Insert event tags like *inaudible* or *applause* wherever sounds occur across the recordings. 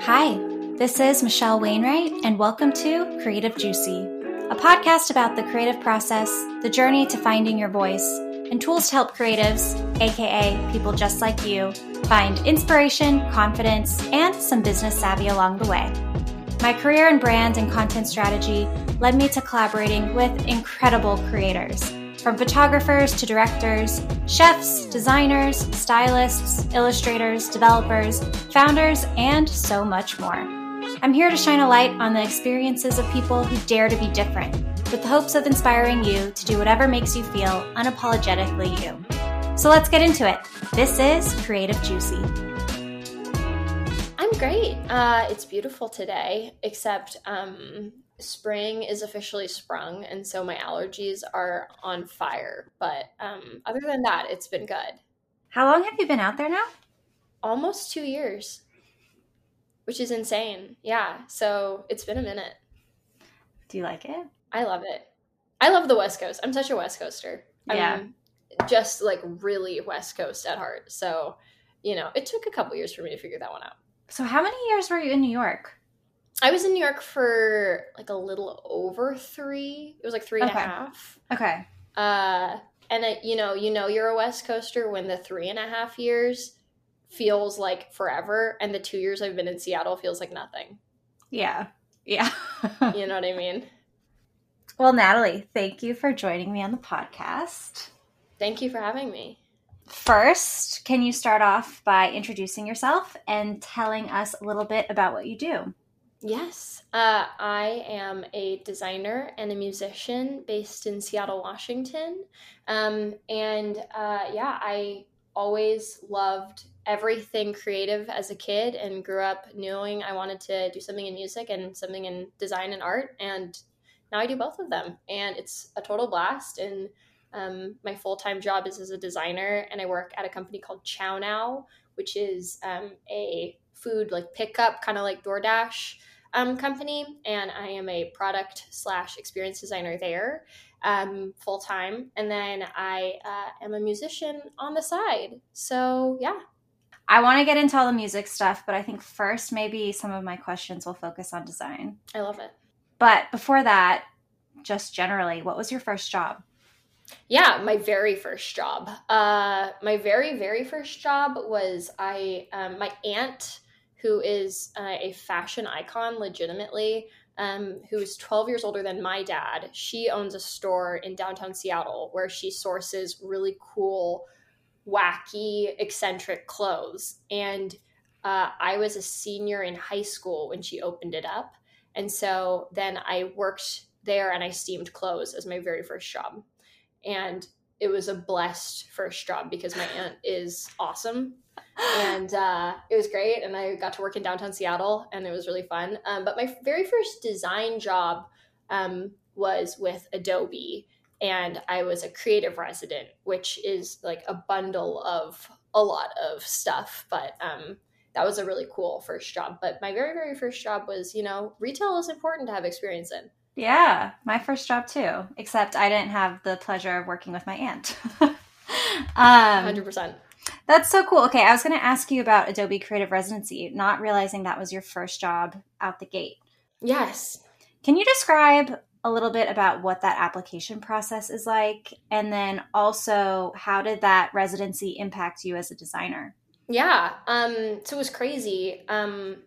Hi, this is Michelle Wainwright, and welcome to Creative Juicy, a podcast about the creative process, the journey to finding your voice, and tools to help creatives, aka people just like you, find inspiration, confidence, and some business savvy along the way. My career in brand and content strategy led me to collaborating with incredible creators from photographers to directors, chefs, designers, stylists, illustrators, developers, founders, and so much more. I'm here to shine a light on the experiences of people who dare to be different, with the hopes of inspiring you to do whatever makes you feel unapologetically you. So let's get into it. This is Creative Juicy. I'm great. Uh, it's beautiful today, except um, spring is officially sprung and so my allergies are on fire. But um, other than that it's been good. How long have you been out there now? Almost two years which is insane. Yeah so it's been a minute. Do you like it? I love it. I love the west coast. I'm such a west coaster. Yeah. I'm just like really west coast at heart. So you know it took a couple years for me to figure that one out. So how many years were you in new york I was in New York for like a little over three. It was like three and okay. a half. Okay. Uh, and it, you know, you know, you're a West Coaster when the three and a half years feels like forever, and the two years I've been in Seattle feels like nothing. Yeah. Yeah. *laughs* you know what I mean? Well, Natalie, thank you for joining me on the podcast. Thank you for having me. First, can you start off by introducing yourself and telling us a little bit about what you do? Yes, uh, I am a designer and a musician based in Seattle, Washington. Um, and uh, yeah, I always loved everything creative as a kid and grew up knowing I wanted to do something in music and something in design and art. And now I do both of them. And it's a total blast. And um, my full time job is as a designer, and I work at a company called ChowNow, which is um, a food like pickup, kind of like DoorDash um, company, and I am a product slash experience designer there um, full time. And then I uh, am a musician on the side. So yeah. I want to get into all the music stuff, but I think first maybe some of my questions will focus on design. I love it. But before that, just generally, what was your first job? Yeah, my very first job. Uh, my very very first job was I um, my aunt who is uh, a fashion icon legitimately um, who's 12 years older than my dad. She owns a store in downtown seattle where she sources really cool wacky eccentric clothes. And uh, i was a senior in high school when she opened it up. And so then i worked there and i steamed clothes as my very first job. And it was a blessed first job because my aunt is awesome and uh, it was great and i got to work in downtown seattle and it was really fun um, but my very first design job um, was with adobe and i was a creative resident which is like a bundle of a lot of stuff but um, that was a really cool first job but my very very first job was you know retail is important to have experience in yeah, my first job too. Except I didn't have the pleasure of working with my aunt. *laughs* um, 100%. That's so cool. Okay, I was going to ask you about Adobe Creative Residency, not realizing that was your first job out the gate. Yes. Can you describe a little bit about what that application process is like? And then also, how did that residency impact you as a designer? Yeah. Um, so it was crazy. Um,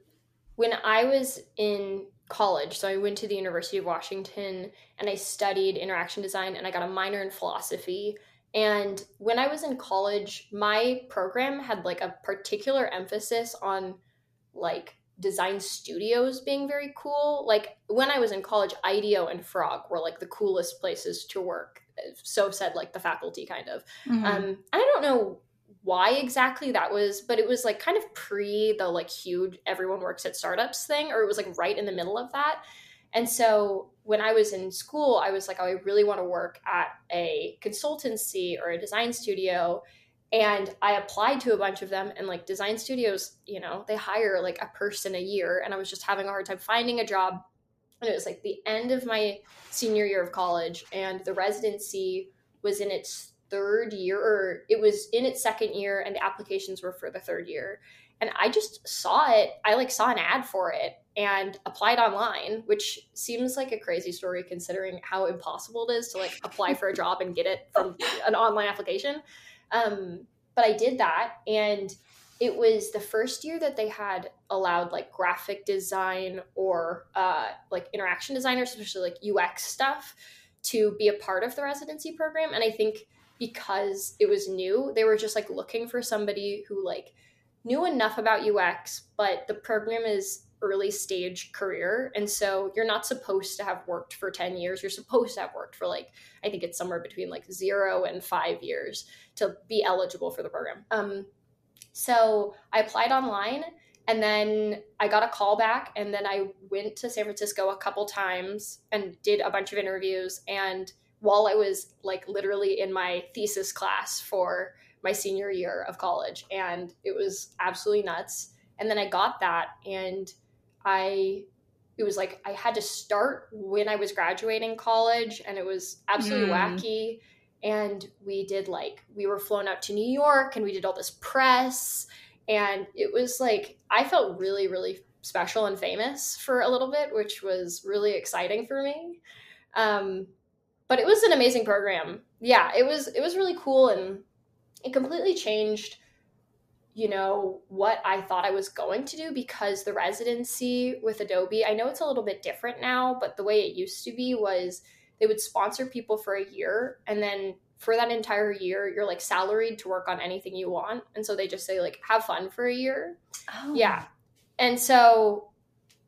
when I was in college. So I went to the University of Washington and I studied interaction design and I got a minor in philosophy. And when I was in college, my program had like a particular emphasis on like design studios being very cool. Like when I was in college, IDEO and Frog were like the coolest places to work. So said like the faculty kind of. Mm-hmm. Um, I don't know why exactly that was, but it was like kind of pre the like huge everyone works at startups thing, or it was like right in the middle of that. And so when I was in school, I was like, oh, I really want to work at a consultancy or a design studio. And I applied to a bunch of them, and like design studios, you know, they hire like a person a year. And I was just having a hard time finding a job. And it was like the end of my senior year of college, and the residency was in its third year or it was in its second year and the applications were for the third year and I just saw it. I like saw an ad for it and applied online, which seems like a crazy story considering how impossible it is to like apply for a job and get it from *laughs* an online application. Um, but I did that and it was the first year that they had allowed like graphic design or uh, like interaction designers, especially like UX stuff, to be a part of the residency program. And I think because it was new, they were just like looking for somebody who like knew enough about UX, but the program is early stage career. And so you're not supposed to have worked for 10 years. You're supposed to have worked for like, I think it's somewhere between like zero and five years to be eligible for the program. Um, so I applied online and then I got a call back and then I went to San Francisco a couple times and did a bunch of interviews. And while I was like literally in my thesis class for my senior year of college, and it was absolutely nuts. And then I got that and I it was like I had to start when I was graduating college and it was absolutely mm. wacky. And we did like we were flown out to New York and we did all this press. And it was like I felt really really special and famous for a little bit which was really exciting for me. Um, but it was an amazing program. Yeah it was it was really cool and it completely changed you know what I thought I was going to do because the residency with Adobe I know it's a little bit different now but the way it used to be was they would sponsor people for a year and then for that entire year you're like salaried to work on anything you want. And so they just say like have fun for a year. Oh. yeah. And so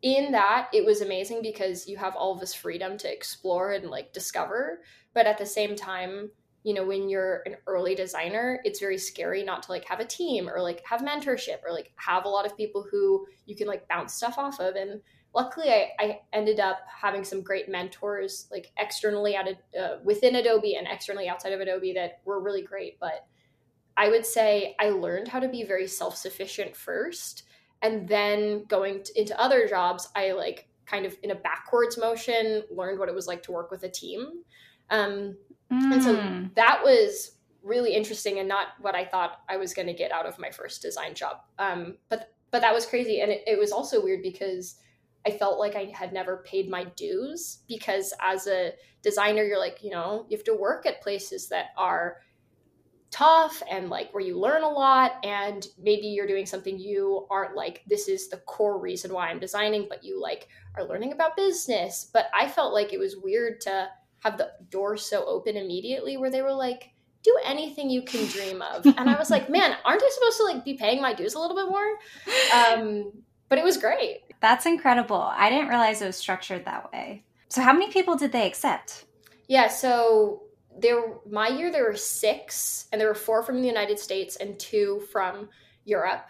in that it was amazing because you have all this freedom to explore and like discover. But at the same time you know when you're an early designer it's very scary not to like have a team or like have mentorship or like have a lot of people who you can like bounce stuff off of. And luckily I, I ended up having some great mentors like externally out of, uh, within adobe and externally outside of adobe that were really great. But i would say i learned how to be very self-sufficient first and then going to, into other jobs i like kind of in a backwards motion learned what it was like to work with a team. Um, mm. and so mm. that was really interesting and not what i thought i was going to get out of my first design job um, but but that was crazy and it, it was also weird because I felt like I had never paid my dues because as a designer, you're like, you know, you have to work at places that are tough and like where you learn a lot and maybe you're doing something you aren't like this is the core reason why I'm designing but you like are learning about business but I felt like it was weird to have the door so open immediately where they were like do anything you can dream of *laughs* and I was like man aren't I supposed to like be paying my dues a little bit more um but it was great that's incredible. I didn't realize it was structured that way. So, how many people did they accept? Yeah, so there my year there were 6 and there were 4 from the United States and 2 from Europe.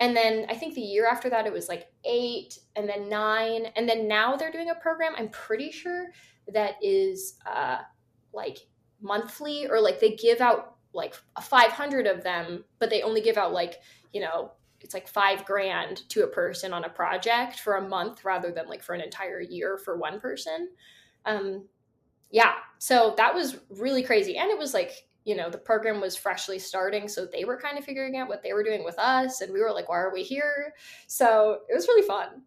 And then I think the year after that it was like 8 and then 9 and then now they're doing a program I'm pretty sure that is uh like monthly or like they give out like 500 of them but they only give out like you know it's like five grand to a person on a project for a month rather than like for an entire year for one person. Um, yeah, so that was really crazy. And it was like, you know, the program was freshly starting. So they were kind of figuring out what they were doing with us. And we were like, why are we here? So it was really fun.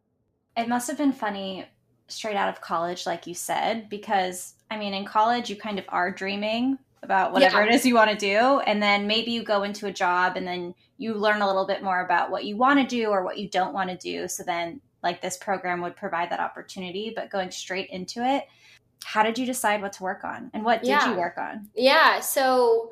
It must have been funny straight out of college, like you said, because I mean, in college, you kind of are dreaming about whatever yeah. it is you want to do. And then maybe you go into a job and then you learn a little bit more about what you want to do or what you don't want to do. So then, like, this program would provide that opportunity. But going straight into it, how did you decide what to work on? And what did you work on? Yeah. So,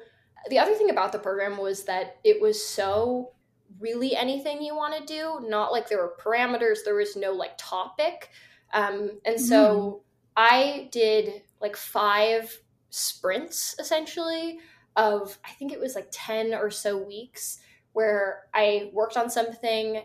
the other thing about the program was that it was so really anything you want to do, not like there were parameters, there was no like topic. Um, and so mm. I did like five sprints essentially of I think it was like 10 or so weeks where I worked on something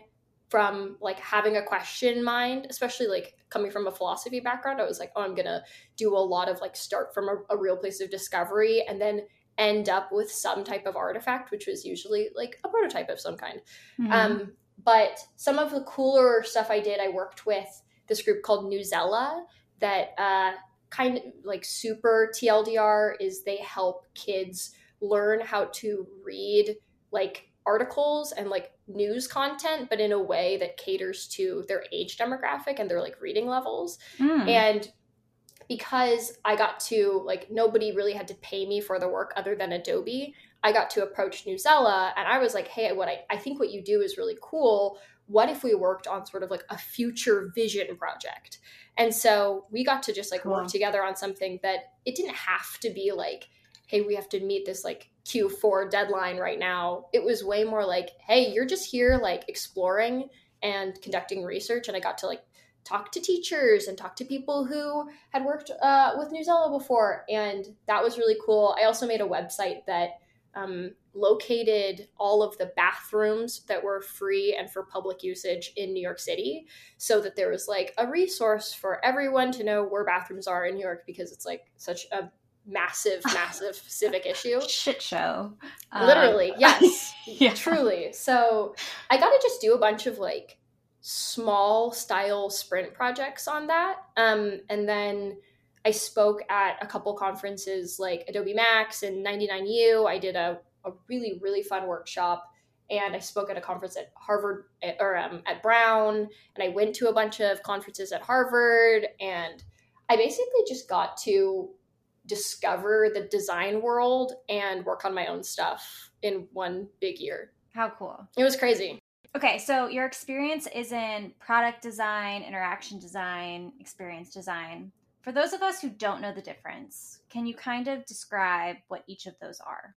from like having a question in mind, especially like coming from a philosophy background. I was like, oh, I'm gonna do a lot of like start from a, a real place of discovery and then end up with some type of artifact, which was usually like a prototype of some kind. Mm-hmm. Um, but some of the cooler stuff I did, I worked with this group called Newsela that uh, kind of like super TLDR is they help kids learn how to read like articles and like news content, but in a way that caters to their age demographic and their like reading levels. Mm. And because I got to like nobody really had to pay me for the work other than Adobe, I got to approach Newsela and I was like, hey, what I, I think what you do is really cool. What if we worked on sort of like a future vision project? And so we got to just like Cool. work together on something that it didn't have to be like, hey, we have to meet this like Q4 deadline right now. It was way more like, hey, you're just here like exploring and conducting research. And I got to like talk to teachers and talk to people who had worked uh, with Newsela before. And that was really cool. I also made a website that um, located all of the bathrooms that were free and for public usage in New York City so that there was like a resource for everyone to know where bathrooms are in New York because it's like such a massive, *laughs* massive civic issue. Shit show. Um, Literally, *laughs* yes, yeah. truly. So I got to just do a bunch of like small style sprint projects on that. Um, and then I spoke at a couple conferences like Adobe Max and 99U. I did a, a really, really fun workshop. And I spoke at a conference at Harvard or um, at Brown. And I went to a bunch of conferences at Harvard. And I basically just got to discover the design world and work on my own stuff in one big year. How cool. It was crazy. Okay, so your experience is in product design, interaction design, experience design. For those of us who don't know the difference, can you kind of describe what each of those are?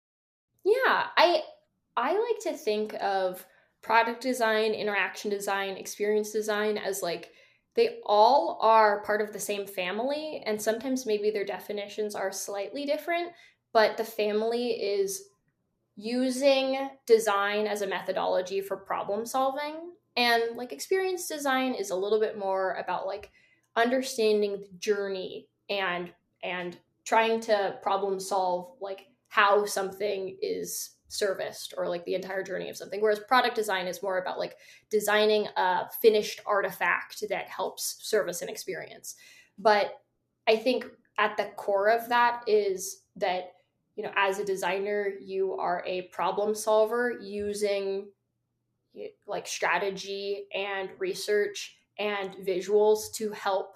Yeah, I I like to think of product design, interaction design, experience design as like they all are part of the same family and sometimes maybe their definitions are slightly different, but the family is using design as a methodology for problem solving and like experience design is a little bit more about like understanding the journey and and trying to problem solve like how something is serviced or like the entire journey of something. Whereas product design is more about like designing a finished artifact that helps service an experience. But i think at the core of that is that you know as a designer you are a problem solver using like strategy and research and visuals to help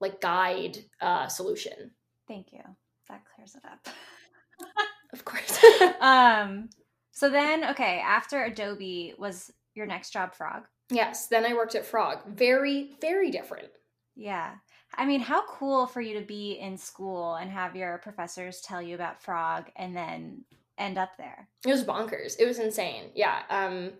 like guide a solution Thank you. That clears it up. *laughs* of course *laughs* um, so then, okay, after Adobe was your next job, Frog. yes then i worked at frog very very different Yeah. I mean, how cool for you to be in school and have your professors tell you about Frog and then end up there. It was bonkers. It was insane. Yeah. Um,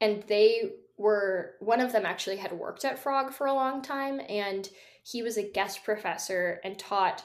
and they were one of them actually had worked at Frog for a long time, and he was a guest professor and taught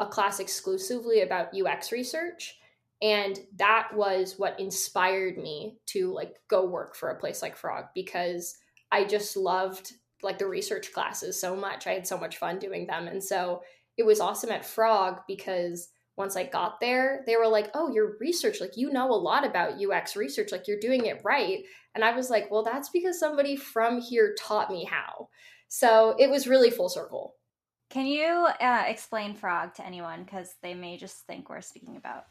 a class exclusively about UX research. And that was what inspired me to like go work for a place like Frog because I just loved like the research classes so much. I had so much fun doing them. And so it was awesome at Frog because once I got there, they were like, "Oh, your research, like you know a lot about UX research, like you're doing it right." And I was like, "Well, that's because somebody from here taught me how." So it was really full circle. Can you uh, explain Frog to anyone? Because they may just think we're speaking about.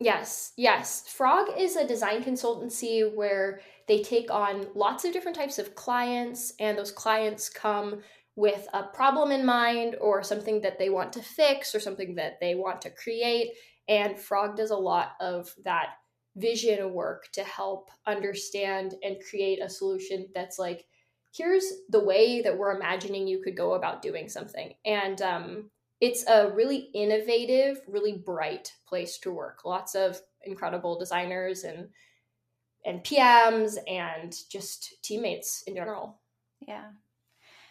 Yes, yes. Frog is a design consultancy where they take on lots of different types of clients, and those clients come with a problem in mind or something that they want to fix or something that they want to create. And Frog does a lot of that vision work to help understand and create a solution that's like, here's the way that we're imagining you could go about doing something. And um, it's a really innovative, really bright place to work. Lots of incredible designers and and PMs and just teammates in general. Yeah.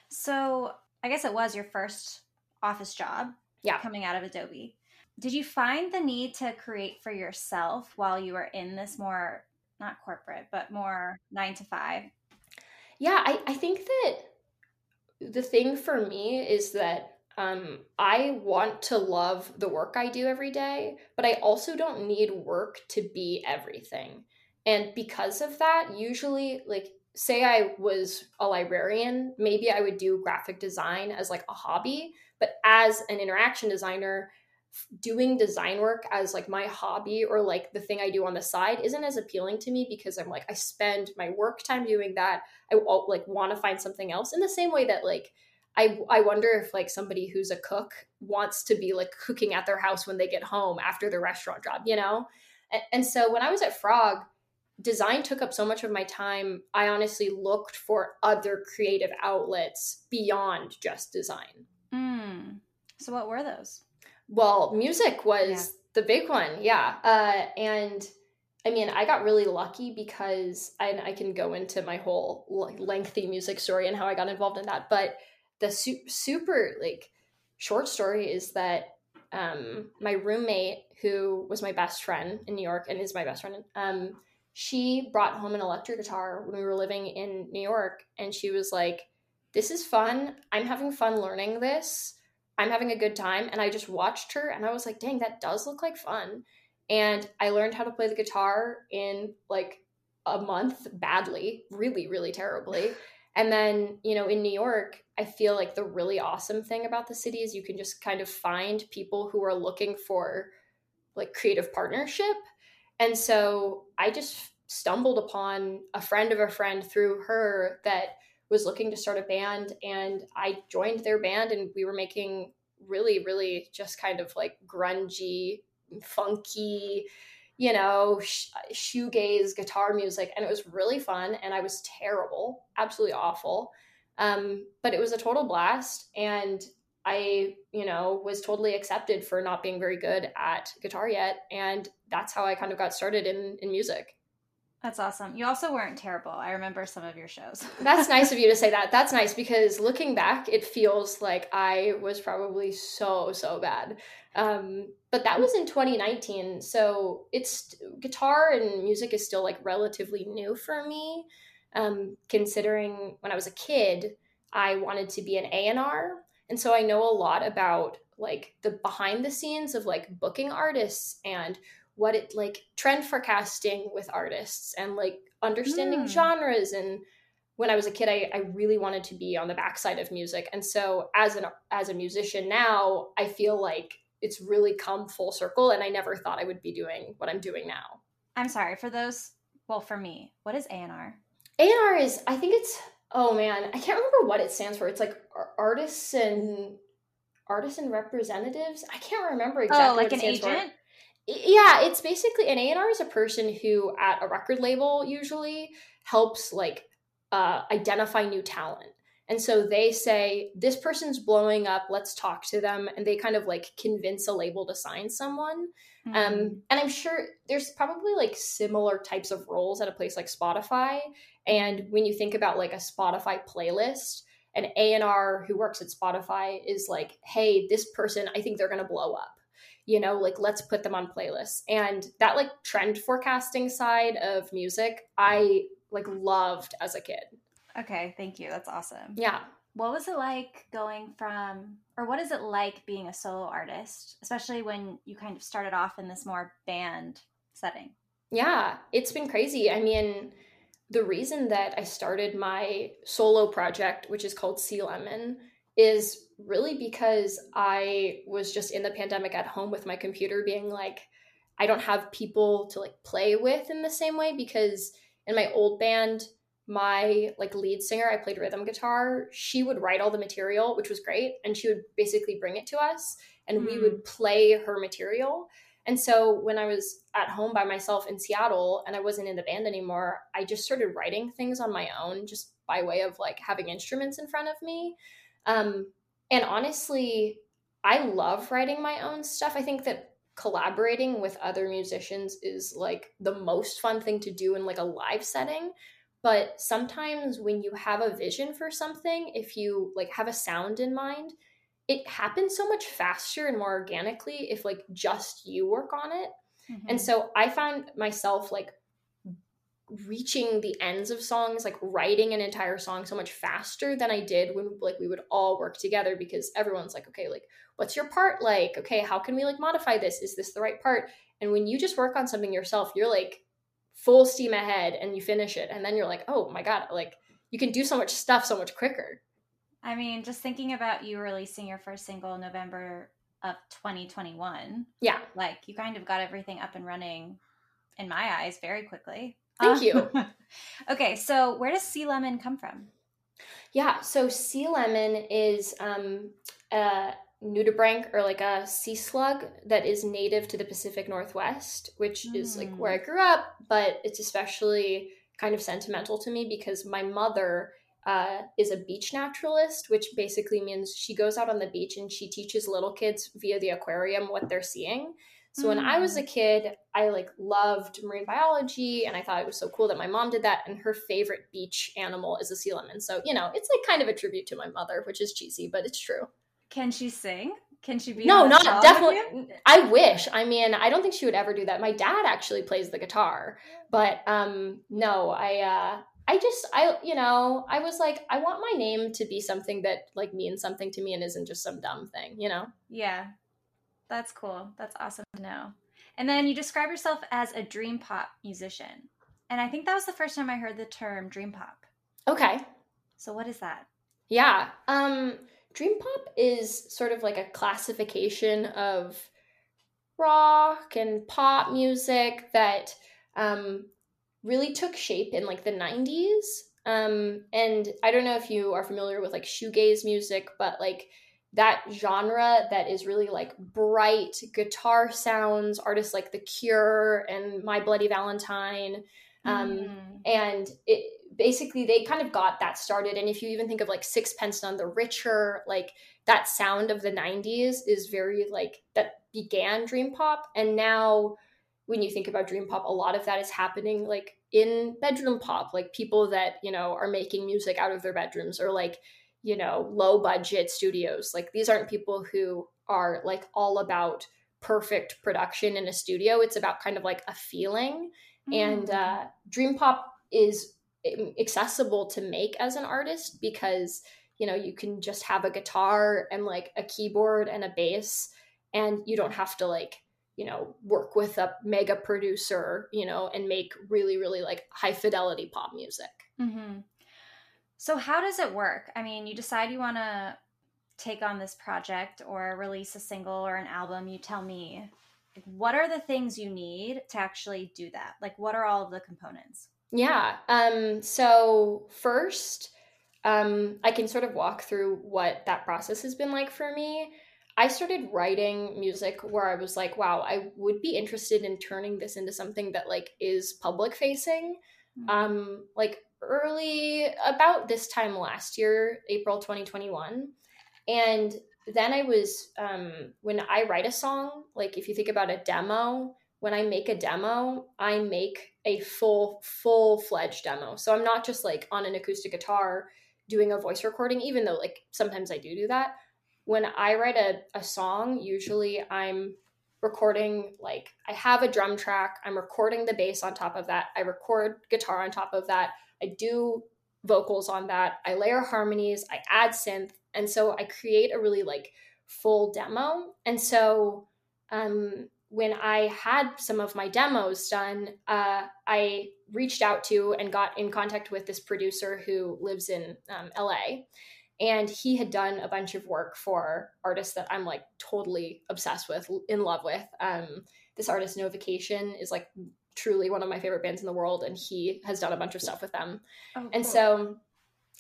So I guess it was your first office job. Yeah. Coming out of Adobe. Did you find the need to create for yourself while you were in this more, not corporate, but more nine to five? Yeah, I, I think that the thing for me is that um, I want to love the work I do every day, but I also don't need work to be everything. And because of that, usually, like, say I was a librarian, maybe I would do graphic design as like a hobby. But as an interaction designer, doing design work as like my hobby or like the thing I do on the side isn't as appealing to me because I'm like I spend my work time doing that. I like want to find something else in the same way that like I I wonder if like somebody who's a cook wants to be like cooking at their house when they get home after their restaurant job, you know? And, and so when I was at Frog, design took up so much of my time. I honestly looked for other creative outlets beyond just design. Mm. So what were those? Well, music was yeah. the big one, yeah. Uh, and I mean, I got really lucky because I, I can go into my whole lengthy music story and how I got involved in that. But the su- super like short story is that um, my roommate, who was my best friend in New York and is my best friend, um, she brought home an electric guitar when we were living in New York, and she was like, "This is fun. I'm having fun learning this." I'm having a good time. And I just watched her and I was like, dang, that does look like fun. And I learned how to play the guitar in like a month badly, really, really terribly. *sighs* And then, you know, in New York, I feel like the really awesome thing about the city is you can just kind of find people who are looking for like creative partnership. And so I just stumbled upon a friend of a friend through her that was looking to start a band and I joined their band and we were making really really just kind of like grungy funky you know sh- shoegaze guitar music and it was really fun and I was terrible absolutely awful um, but it was a total blast and I, you know, was totally accepted for not being very good at guitar yet. And that's how I kind of got started in, in music. That's awesome. You also weren't terrible. I remember some of your shows. *laughs* That's nice of you to say that. That's nice because looking back, it feels like I was probably so, so bad. Um, but that was in 2019. So it's guitar and music is still like relatively new for me. Um, considering when I was a kid, I wanted to be an A&R. And so I know a lot about like the behind the scenes of like booking artists and what it like trend forecasting with artists and like understanding mm. genres and when I was a kid, I, I really wanted to be on the backside of music. And so as an as a musician now, I feel like it's really come full circle and I never thought I would be doing what I'm doing now. I'm sorry for those well for me, what is A&R? A&R is I think it's oh man, I can't remember what it stands for. It's like artists and artists and representatives. I can't remember exactly. Oh, like an agent. For yeah it's basically an a&r is a person who at a record label usually helps like uh, identify new talent. And so they say this person's blowing up let's talk to them and they kind of like convince a label to sign someone. Mm-hmm. um, and i'm sure there's probably like similar types of roles at a place like spotify. And when you think about like a spotify playlist an a&r who works at spotify is like hey this person i think they're going to blow up you know like let's put them on playlists. And that like trend forecasting side of music i like loved as a kid. Okay thank you. That's awesome. Yeah. What was it like going from or what is it like being a solo artist especially when you kind of started off in this more band setting? Yeah it's been crazy. I mean the reason that i started my solo project which is called sea lemon is really because I was just in the pandemic at home with my computer being like, I don't have people to like play with in the same way because in my old band, my like lead singer, I played rhythm guitar. She would write all the material, which was great, and she would basically bring it to us and mm. we would hmm. play her material. And so when I was at home by myself in Seattle and I wasn't in the band anymore, I just started writing things on my own just by way of like having instruments in front of me. Um, and honestly, I love writing my own stuff. I think that collaborating with other musicians is like the most fun thing to do in like a live setting. But sometimes when you have a vision for something, if you like have a sound in mind, it happens so much faster and more organically if like just you work on it. Mm-hmm. And so I found myself like reaching the ends of songs like writing an entire song so much faster than i did when like we would all work together because everyone's like okay like what's your part like okay how can we like modify this is this the right part and when you just work on something yourself you're like full steam ahead and you finish it and then you're like oh my god like you can do so much stuff so much quicker i mean just thinking about you releasing your first single november of 2021. Yeah. Like you kind of got everything up and running in my eyes very quickly. Thank Uh, you. *laughs* okay, so where does sea lemon come from? Yeah, so sea lemon is um, a nudibranch or like a sea slug that is native to the Pacific Northwest, which is like where I grew up, but it's especially kind of sentimental to me because my mother uh, is a beach naturalist, which basically means she goes out on the beach and she teaches little kids via the aquarium what they're seeing. So when I was a kid, I like loved marine biology and I thought it was so cool that my mom did that and her favorite beach animal is a sea lemon. So, you know, it's like kind of a tribute to my mother, which is cheesy, but it's true. Can she sing? Can she be? No, not definitely. I wish. I mean, I don't think she would ever do that. My dad actually plays the guitar, but um no, I uh I just I you know, I was like I want my name to be something that like means something to me and isn't just some dumb thing, you know? Yeah, that's cool. That's awesome to know. And then you describe yourself as a dream pop musician, and I think that was the first time I heard the term dream pop. Okay. So what is that? Yeah. Um dream pop is sort of like a classification of rock and pop music that um really took shape in like the 90s. Um and I don't know if you are familiar with like shoegaze music, but like that genre that is really like bright guitar sounds, artists like The Cure and My Bloody Valentine. Um Mm. and it basically they kind of got that started and if you even think of like sixpence none the richer like that sound of the 90s is very like that began dream pop and now when you think about dream pop a lot of that is happening like in bedroom pop like people that you know are making music out of their bedrooms or like you know low budget studios like these aren't people who are like all about perfect production in a studio it's about kind of like a feeling and Mm. uh, dream pop is um, accessible to make as an artist because you know you can just have a guitar and like a keyboard and a bass and you don't have to like you know work with a mega producer you know and make really really like high fidelity pop music Mhm. So how does it work? I mean, you decide you want to take on this project or release a single or an album. You tell me. Like, What are the things you need to actually do that? Like, what are all of the components? Yeah. Um, so first, um, I can sort of walk through what that process has been like for me. I started writing music where I was like, wow, I would be interested in turning this into something that like is public facing. Mm. Um, like early about this time last year, April 2021. And then I was um when I write a song, like if you think about a demo, when I make a demo, I make a full full fledged demo. So I'm not just like on an acoustic guitar doing a voice recording, even though like sometimes I do do that. When I write a, a song, usually I'm recording like I have a drum track, I'm recording the bass on top of that, I record guitar on top of that, I do vocals on that, I layer harmonies, I add synth, and so I create a really like full demo. And so um when I had some of my demos done, uh, I reached out to and got in contact with this producer who lives in um, LA. And he had done a bunch of work for artists that I'm like totally obsessed with, in love with. Um, this artist, No Vacation, is like truly one of my favorite bands in the world, and he has done a bunch of stuff with them. Oh, And so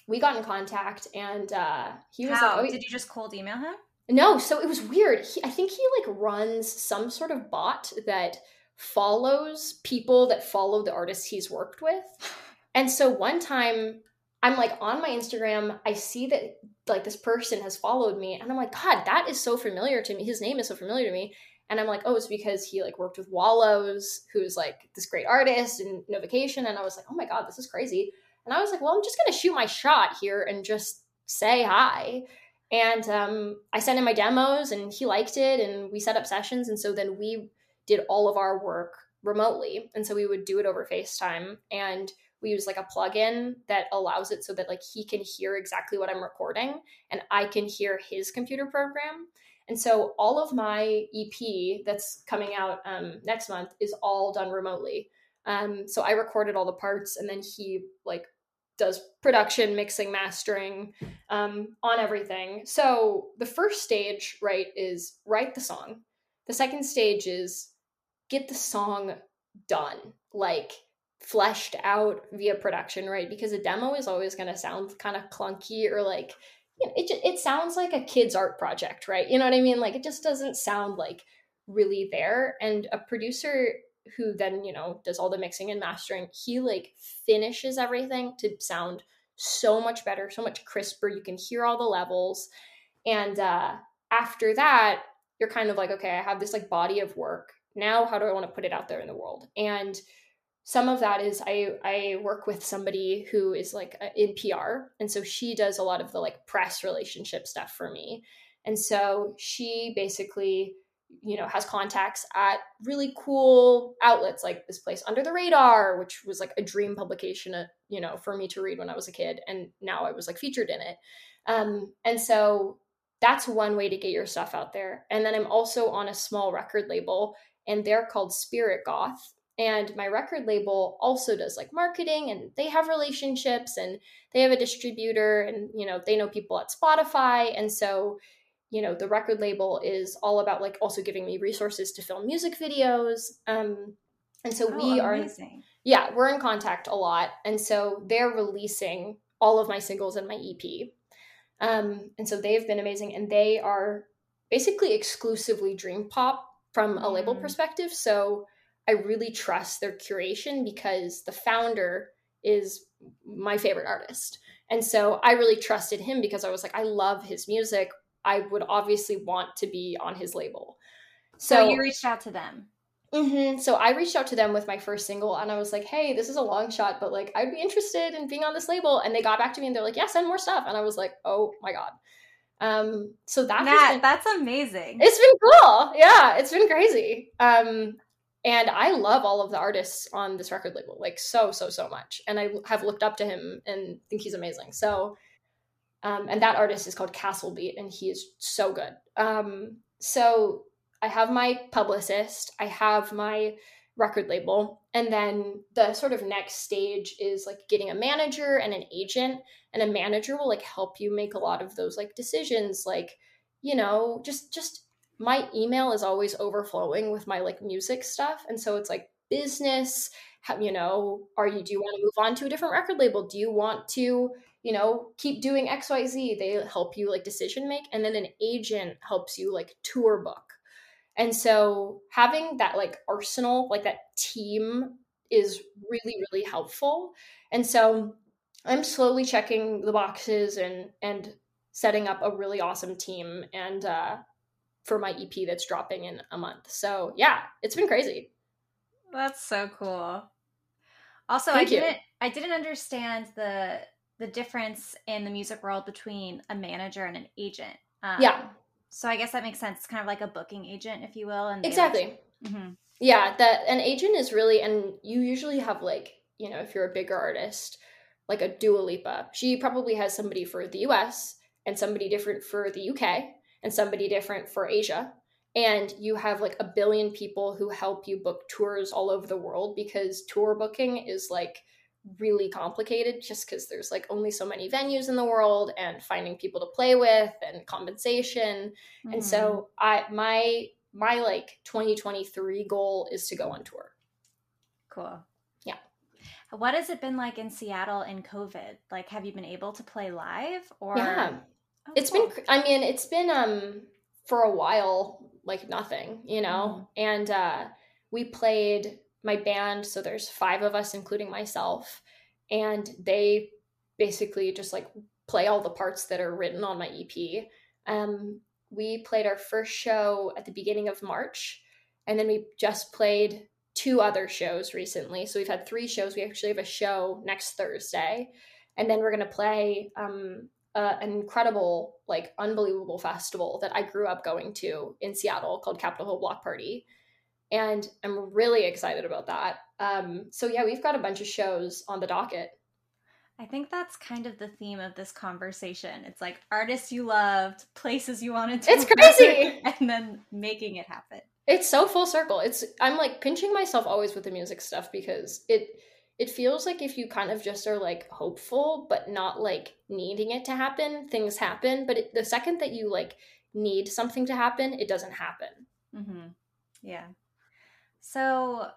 we got in contact, and uh, he was how like, oh, did you just cold email him? no, so it was weird. He, I think he like runs some sort of bot that follows people that follow the artists he's worked with. *sighs* And so one time I'm like on my Instagram, I see that like this person has followed me and I'm like, God, that is so familiar to me. His name is so familiar to me. And I'm like, oh, it's because he like worked with Wallows, who's like this great artist and No Vacation. And I was like, oh my God, this is crazy. And I was like, well, I'm just gonna shoot my shot here and just say hi. And um, I sent him my demos and he liked it and we set up sessions. And so then we did all of our work remotely. And so we would do it over FaceTime and we use like a plugin that allows it so that like he can hear exactly what I'm recording and I can hear his computer program. And so all of my EP that's coming out um, next month is all done remotely. Um, so I recorded all the parts and then he like does production, mixing, mastering um, on everything. So the first stage, right, is write the song. The second stage is get the song done, like fleshed out via production, right? Because a demo is always going to sound kind of clunky or like it it sounds like a kid's art project, right? You know what I mean? Like it just doesn't sound like really there. And a producer who then you know does all the mixing and mastering he like finishes everything to sound so much better so much crisper you can hear all the levels and uh after that you're kind of like okay i have this like body of work now how do i want to put it out there in the world and some of that is i i work with somebody who is like in pr and so she does a lot of the like press relationship stuff for me. And so she basically you know has contacts at really cool outlets like this place under the radar which was like a dream publication uh, you know for me to read when i was a kid and now i was like featured in it. Um, and so that's one way to get your stuff out there. And then i'm also on a small record label and they're called spirit goth and my record label also does like marketing and they have relationships and they have a distributor and you know they know people at spotify. And so you know the record label is all about like also giving me resources to film music videos. Um and so Oh, we amazing. are yeah we're in contact a lot. And so they're releasing all of my singles and my ep um and so they've been amazing and they are basically exclusively dream pop from a label Mm. perspective. So i really trust their curation because the founder is my favorite artist and so i really trusted him because i was like i love his music i would obviously want to be on his label So, so, you reached out to them. Mhm. So I reached out to them with my first single and I was like, hey, this is a long shot, but like I'd be interested in being on this label. And they got back to me and they're like, yeah, send more stuff. And I was like, oh my God. Um, so that Nat, been, that's amazing. it's been cool. Yeah, it's been crazy. Um, and I love all of the artists on this record label, like so, so, so much. And I have looked up to him and think he's amazing. So, um, and that artist is called Castlebeat, and he is so good. Um, so I have my publicist, I have my record label, and then the sort of next stage is like getting a manager and an agent, and a manager will like help you make a lot of those like decisions, like you know, just just my email is always overflowing with my like music stuff, and so it's like business. You know, are you do you want to move on to a different record label? Do you want to you know keep doing xyz they help you like decision make and then an agent helps you like tour book and so having that like arsenal like that team is really really helpful and so i'm slowly checking the boxes and and setting up a really awesome team and uh for my ep that's dropping in a month so yeah it's been crazy That's so cool. Also, Thank I you. didn't I didn't understand the the difference in the music world between a manager and an agent. Um, Yeah. So I guess that makes sense. It's kind of like a booking agent, if you will. And they, like- exactly Mhm. Yeah, that an agent is really, and you usually have like, you know, if you're a bigger artist, like a Dua Lipa, she probably has somebody for the US and somebody different for the UK and somebody different for Asia. And you have like a billion people who help you book tours all over the world because tour booking is like really complicated just because there's like only so many venues in the world and finding people to play with and compensation and Mhm. so i my my like 2023 goal is to go on tour cool. Yeah. What has it been like in Seattle in COVID? Like, have you been able to play live or? yeah Oh, it's cool. been i mean it's been um for a while like nothing you know? And uh we played my band so there's five of us including myself and they basically just like play all the parts that are written on my ep um we played our first show at the beginning of march and then we just played two other shows recently. So we've had three shows. We actually have a show next thursday and then we're going to play um uh, an incredible, like unbelievable festival that I grew up going to in Seattle called Capitol Hill Block Party, and I'm really excited about that. Um, so yeah, we've got a bunch of shows on the docket. I think that's kind of the theme of this conversation. It's like artists you loved, places you wanted to. It's crazy! *laughs* and then making it happen. It's so full circle. It's I'm like pinching myself always with the music stuff because it it feels like if you kind of just are like hopeful but not like needing it to happen things happen but it, the second that you like need something to happen it doesn't happen. Mm-hmm. yeah. So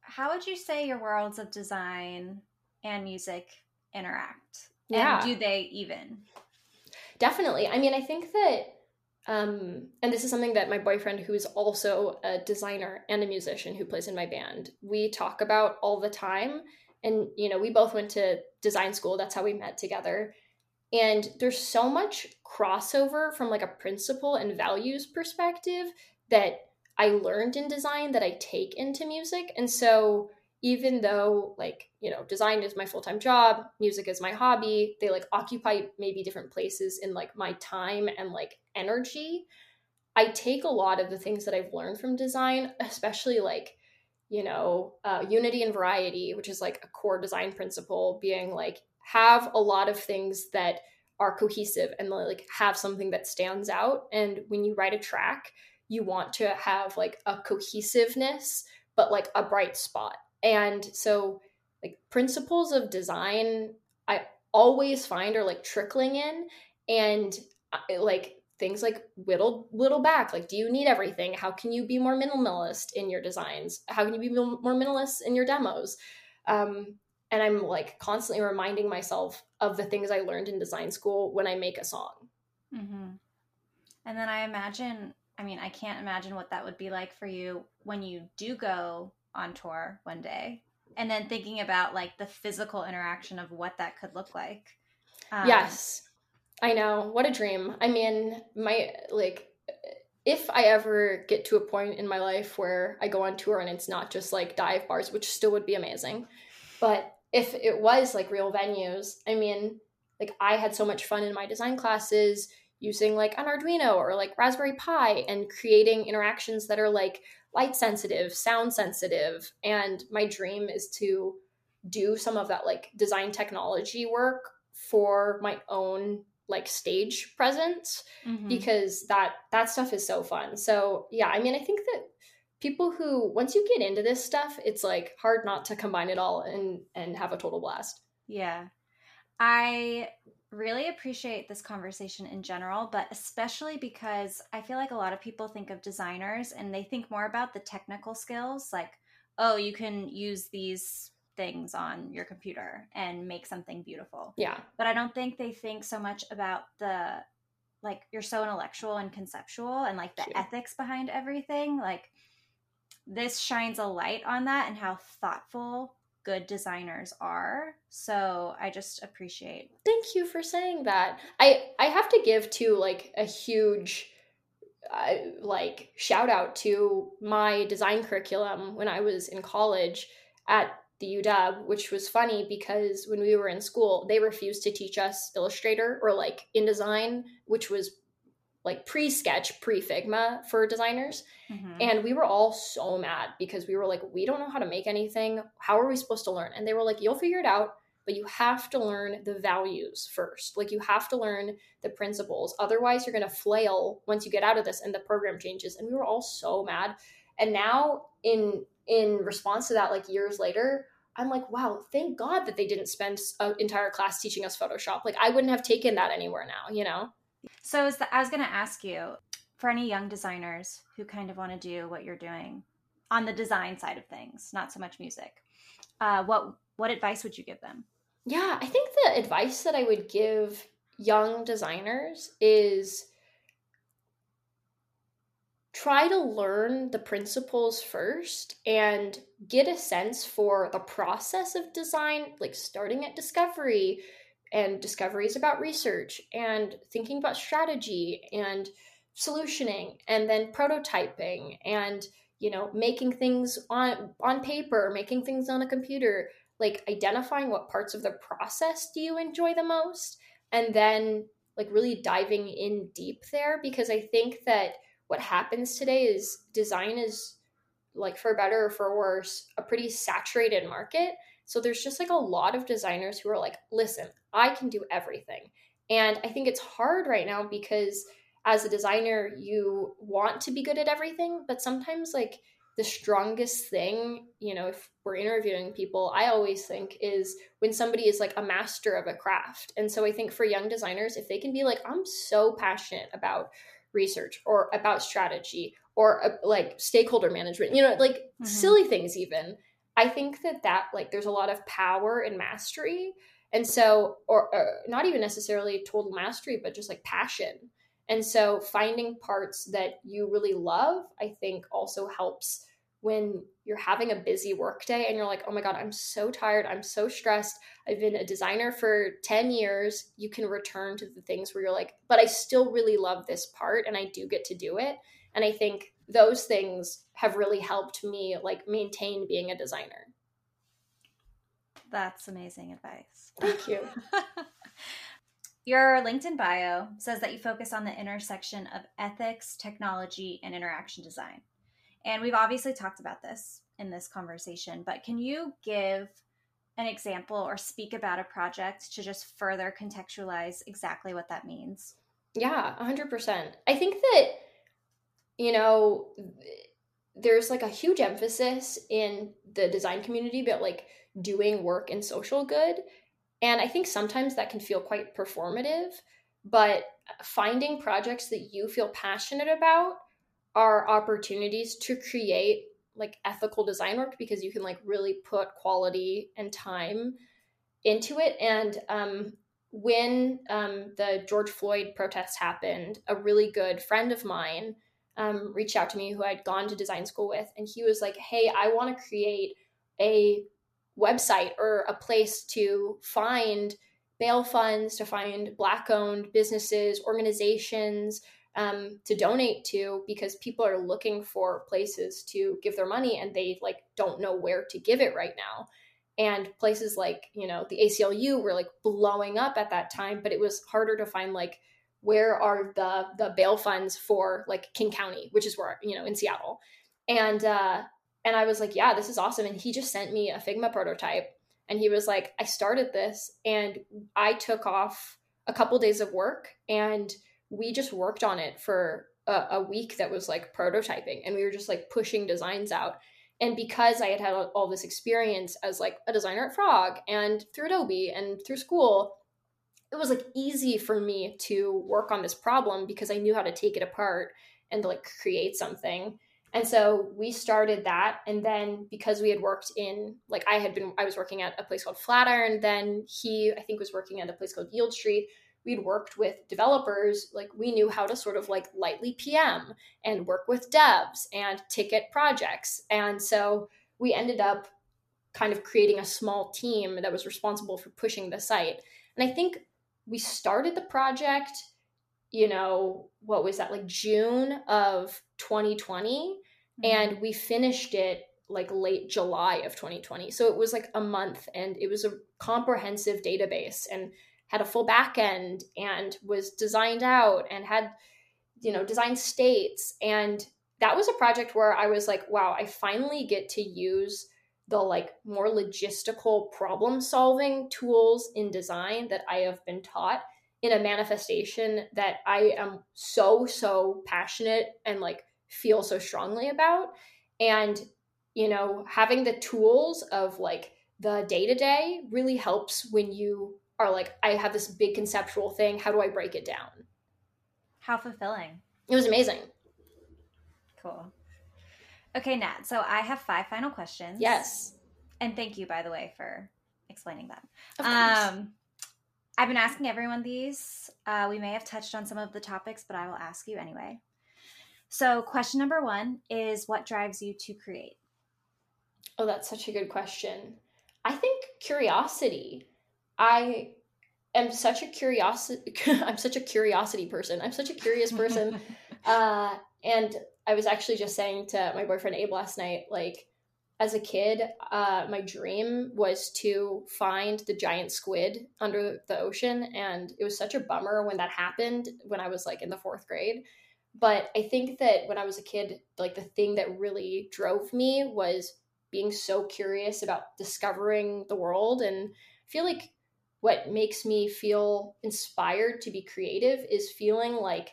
how would you say your worlds of design and music interact? Yeah. and do they even? Definitely. I mean i think that um, and this is something that my boyfriend, who is also a designer and a musician who plays in my band, we talk about all the time. And, you know, we both went to design school. That's how we met together. And there's so much crossover from like a principle and values perspective that I learned in design that I take into music. And so even though like you know design is my full-time job music is my hobby they like occupy maybe different places in like my time and like energy i take a lot of the things that i've learned from design especially like you know uh, unity and variety which is like a core design principle being like have a lot of things that are cohesive and like have something that stands out. And when you write a track you want to have like a cohesiveness but like a bright spot. And so, like, principles of design, I always find are like trickling in and uh, like things like whittle whittle back like do you need everything? How can you be more minimalist in your designs? How can you be more minimalist in your demos? Um, and i'm like constantly reminding myself of the things i learned in design school when i make a song. Mm-hmm. and then i imagine i mean i can't imagine what that would be like for you when you do go on tour one day and then thinking about like the physical interaction of what that could look like. Um, yes i know what a dream i mean my like if i ever get to a point in my life where i go on tour and it's not just like dive bars which still would be amazing but if it was like real venues i mean like i had so much fun in my design classes using like an arduino or like raspberry pi and creating interactions that are like light sensitive, sound sensitive. And my dream is to do some of that like design technology work for my own like stage presence mm-hmm. because that that stuff is so fun. So yeah, I mean I think that people who once you get into this stuff, it's like hard not to combine it all and and have a total blast. Yeah. I really appreciate this conversation in general, but especially because I feel like a lot of people think of designers and they think more about the technical skills, like, oh, you can use these things on your computer and make something beautiful. Yeah. But I don't think they think so much about the like you're so intellectual and conceptual and like the ethics behind everything. Like this shines a light on that and how thoughtful good designers are. So I just appreciate. Thank you for saying that. I I have to give to like a huge uh, like shout out to my design curriculum when I was in college at the UW, which was funny because when we were in school, they refused to teach us Illustrator or like InDesign, which was like pre sketch, pre Figma for designers. Mm-hmm. And we were all so mad because we were like, we don't know how to make anything. How are we supposed to learn? And they were like, you'll figure it out, but you have to learn the values first. Like, you have to learn the principles. Otherwise, you're going to flail once you get out of this and the program changes. And we were all so mad. And now, in in response to that, like years later, I'm like, wow, thank God that they didn't spend an entire class teaching us Photoshop. Like, I wouldn't have taken that anywhere now, you know? So the, I was going to ask you for any young designers who kind of want to do what you're doing on the design side of things, not so much music. Uh, what what advice would you give them? Yeah, I think the advice that I would give young designers is try to learn the principles first and get a sense for the process of design, like starting at discovery, and discoveries about research and thinking about strategy and solutioning and then prototyping and you know making things on on paper making things on a computer like identifying what parts of the process do you enjoy the most and then like really diving in deep there because i think that what happens today is design is like for better or for worse a pretty saturated market so there's just like a lot of designers who are like, listen, I can do everything. And I think it's hard right now because as a designer, you want to be good at everything, but sometimes like the strongest thing, you know, if we're interviewing people, I always think is when somebody is like a master of a craft. And so I think for young designers, if they can be like, I'm so passionate about research or about strategy or uh, like stakeholder management, you know, like mm-hmm. silly things, even. I think that that like there's a lot of power and mastery. And so, or, or not even necessarily total mastery, but just like passion and so finding parts that you really love, I think also helps when you're having a busy workday and you're like, oh my God, I'm so tired. I'm so stressed. I've been a designer for 10 years. You can return to the things where you're like, but I still really love this part and I do get to do it. And I think those things have really helped me like maintain being a designer. That's amazing advice. Thank you. *laughs* Your LinkedIn bio says that you focus on the intersection of ethics, technology, and interaction design. And we've obviously talked about this in this conversation, but can you give an example or speak about a project to just further contextualize exactly what that means? Yeah, 100%. I think that, you know, there's like a huge emphasis in the design community about like doing work in social good and I think sometimes that can feel quite performative, but finding projects that you feel passionate about are opportunities to create like ethical design work because you can like really put quality and time into it. And um, when um, the George Floyd protests happened, a really good friend of mine um, reached out to me who I'd gone to design school with, and he was like, "Hey, I want to create a website or a place to find bail funds, to find Black owned businesses, organizations um, to donate to because people are looking for places to give their money and they like don't know where to give it right now. And places like, you know, the ACLU were like blowing up at that time, but it was harder to find like where are the the bail funds for like King County, which is where, you know, in Seattle. And uh and I was like, yeah, this is awesome. And he just sent me a Figma prototype. And he was like, I started this and I took off a couple days of work and we just worked on it for a, a, week that was like prototyping and we were just like pushing designs out. And because I had had all this experience as like a designer at Frog and through Adobe and through school, it was like easy for me to work on this problem because I knew how to take it apart and like create something. And so we started that. And then because we had worked in, like I had been, I was working at a place called Flatiron. Then he, I think, was working at a place called Yieldstreet. We'd worked with developers. Like we knew how to sort of like lightly PM and work with devs and ticket projects. And so we ended up kind of creating a small team that was responsible for pushing the site. And I think we started the project you know, what was that, like June of 2020. Mm-hmm. And we finished it like late July of 2020. So it was like a month and it was a comprehensive database and had a full back end and was designed out and had, you know, design states. And that was a project where I was like, wow, I finally get to use the like more logistical problem solving tools in design that I have been taught in a manifestation that I am so, so passionate and like feel so strongly about. And, you know, having the tools of like the day to day really helps when you are like, I have this big conceptual thing. How do I break it down? How fulfilling. It was amazing. Cool. Okay, Nat. So I have five final questions. Yes. And thank you, by the way, for explaining that. Of course. Um, I've been asking everyone these. Uh, we may have touched on some of the topics, but I will ask you anyway. So, question number one is what drives you to create? Oh, that's such a good question. I think curiosity. I am such a curiosity. *laughs* I'm such a curiosity person. I'm such a curious person. *laughs* uh, and I was actually just saying to my boyfriend Abe last night, like, as a kid, uh, my dream was to find the giant squid under the ocean. And it was such a bummer when that happened when I was like in the fourth grade. But I think that when I was a kid, like the thing that really drove me was being so curious about discovering the world. And I feel like what makes me feel inspired to be creative is feeling like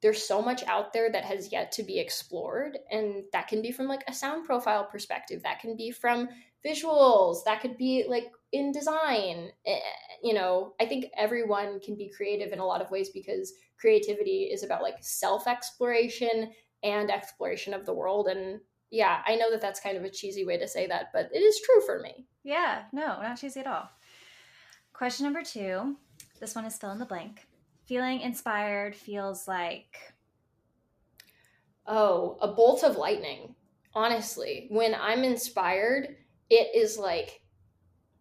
there's so much out there that has yet to be explored. And that can be from like a sound profile perspective. That can be from visuals. That could be like in design. Eh, you know i think everyone can be creative in a lot of ways because creativity is about like self exploration and exploration of the world. And yeah i know that that's kind of a cheesy way to say that but it is true for me. Yeah. No not cheesy at all question number two this one is fill in the blank. Feeling inspired feels like oh a bolt of lightning. Honestly when i'm inspired it is like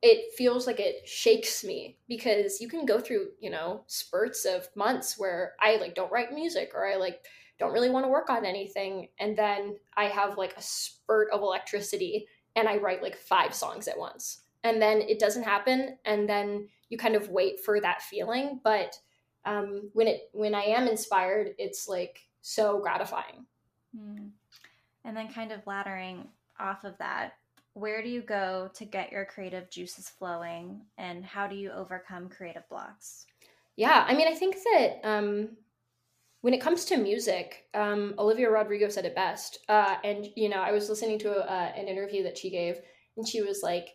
it feels like it shakes me because you can go through you know spurts of months where i like don't write music or i like don't really want to work on anything. And then i have like a spurt of electricity and i write like five songs at once and then it doesn't happen and then you kind of wait for that feeling. But um, when it when i am inspired it's like so gratifying. Mm. and then kind of laddering off of that where do you go to get your creative juices flowing and how do you overcome creative blocks? Yeah i mean i think that um, when it comes to music um, olivia rodrigo said it best uh, and you know i was listening to a, uh, an interview that she gave and she was like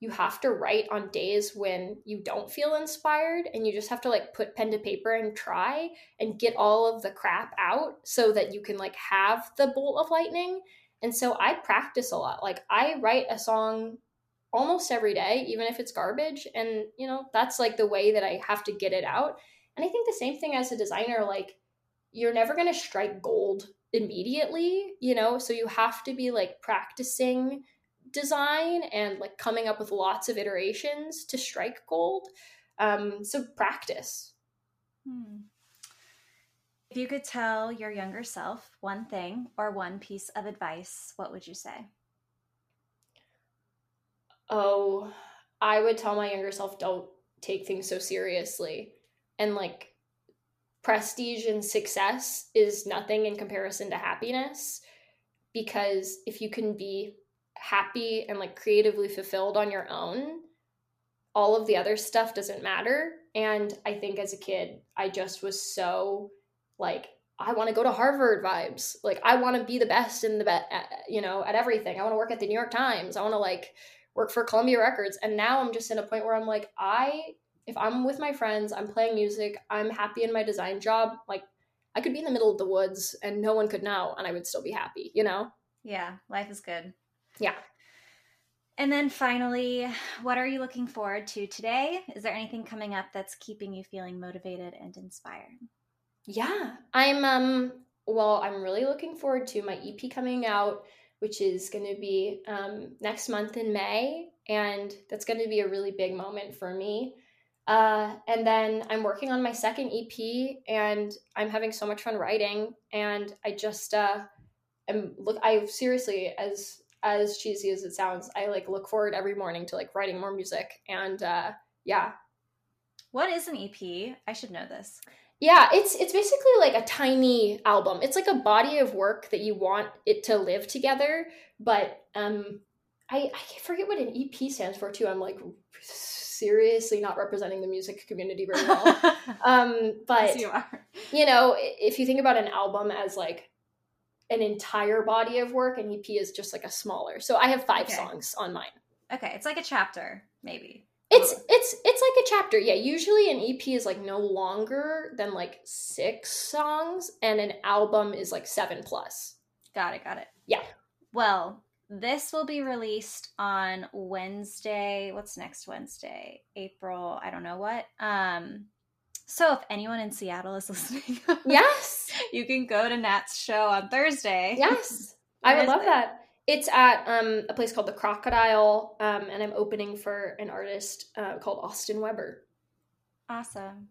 you have to write on days when you don't feel inspired and you just have to like put pen to paper and try and get all of the crap out so that you can like have the bolt of lightning and so I practice a lot. Like I write a song almost every day, even if it's garbage. And, you know, that's like the way that I have to get it out. And I think the same thing as a designer, like you're never going to strike gold immediately, you know? So you have to be like practicing design and like coming up with lots of iterations to strike gold. Um, so practice. Hmm. If you could tell your younger self one thing or one piece of advice, what would you say? Oh, I would tell my younger self don't take things so seriously. And like prestige and success is nothing in comparison to happiness because if you can be happy and like creatively fulfilled on your own, all of the other stuff doesn't matter. And I think as a kid, I just was so like I want to go to Harvard vibes. Like I want to be the best in the best, you know, at everything. I want to work at the New York Times. I want to like work for Columbia Records. And now I'm just in a point where I'm like, I, if I'm with my friends, I'm playing music, I'm happy in my design job. Like I could be in the middle of the woods and no one could know, and I would still be happy. You know? Yeah, life is good. Yeah. And then finally, what are you looking forward to today? Is there anything coming up that's keeping you feeling motivated and inspired? Yeah, I'm um well, I'm really looking forward to my EP coming out, which is going to be um, next month in May, and that's going to be a really big moment for me. Uh, and then I'm working on my second EP, and I'm having so much fun writing. And I just uh, am look. I seriously, as as cheesy as it sounds, I like look forward every morning to like writing more music. And uh, yeah. What is an EP? I should know this. Yeah, it's it's basically like a tiny album. It's like a body of work that you want it to live together, but um I I forget what an EP stands for too. I'm like seriously not representing the music community very well. *laughs* um but you, you know, if you think about an album as like an entire body of work, an EP is just like a smaller. So I have five okay. songs on mine. Okay, it's like a chapter, maybe. It's it's it's like a chapter. Yeah, usually an EP is like no longer than like 6 songs and an album is like 7 plus. Got it, got it. Yeah. Well, this will be released on Wednesday. What's next Wednesday? April, I don't know what. Um so if anyone in Seattle is *laughs* listening, yes, you can go to Nat's show on Thursday. Yes. *laughs* I would love it? that. It's at um, a place called the Crocodile, um, and I'm opening for an artist uh, called Austin Weber. Awesome.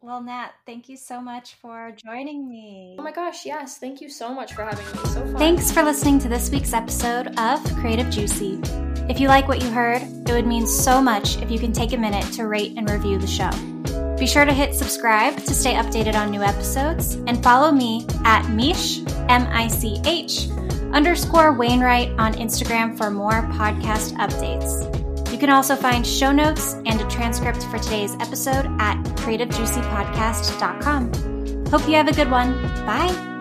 Well, Nat, thank you so much for joining me. Oh my gosh, yes. Thank you so much for having me. So fun. Thanks for listening to this week's episode of Creative Juicy. If you like what you heard, it would mean so much if you can take a minute to rate and review the show. Be sure to hit subscribe to stay updated on new episodes and follow me at Mish, M I C H underscore Wainwright on Instagram for more podcast updates. You can also find show notes and a transcript for today's episode at creativejuicypodcast.com. Hope you have a good one. Bye.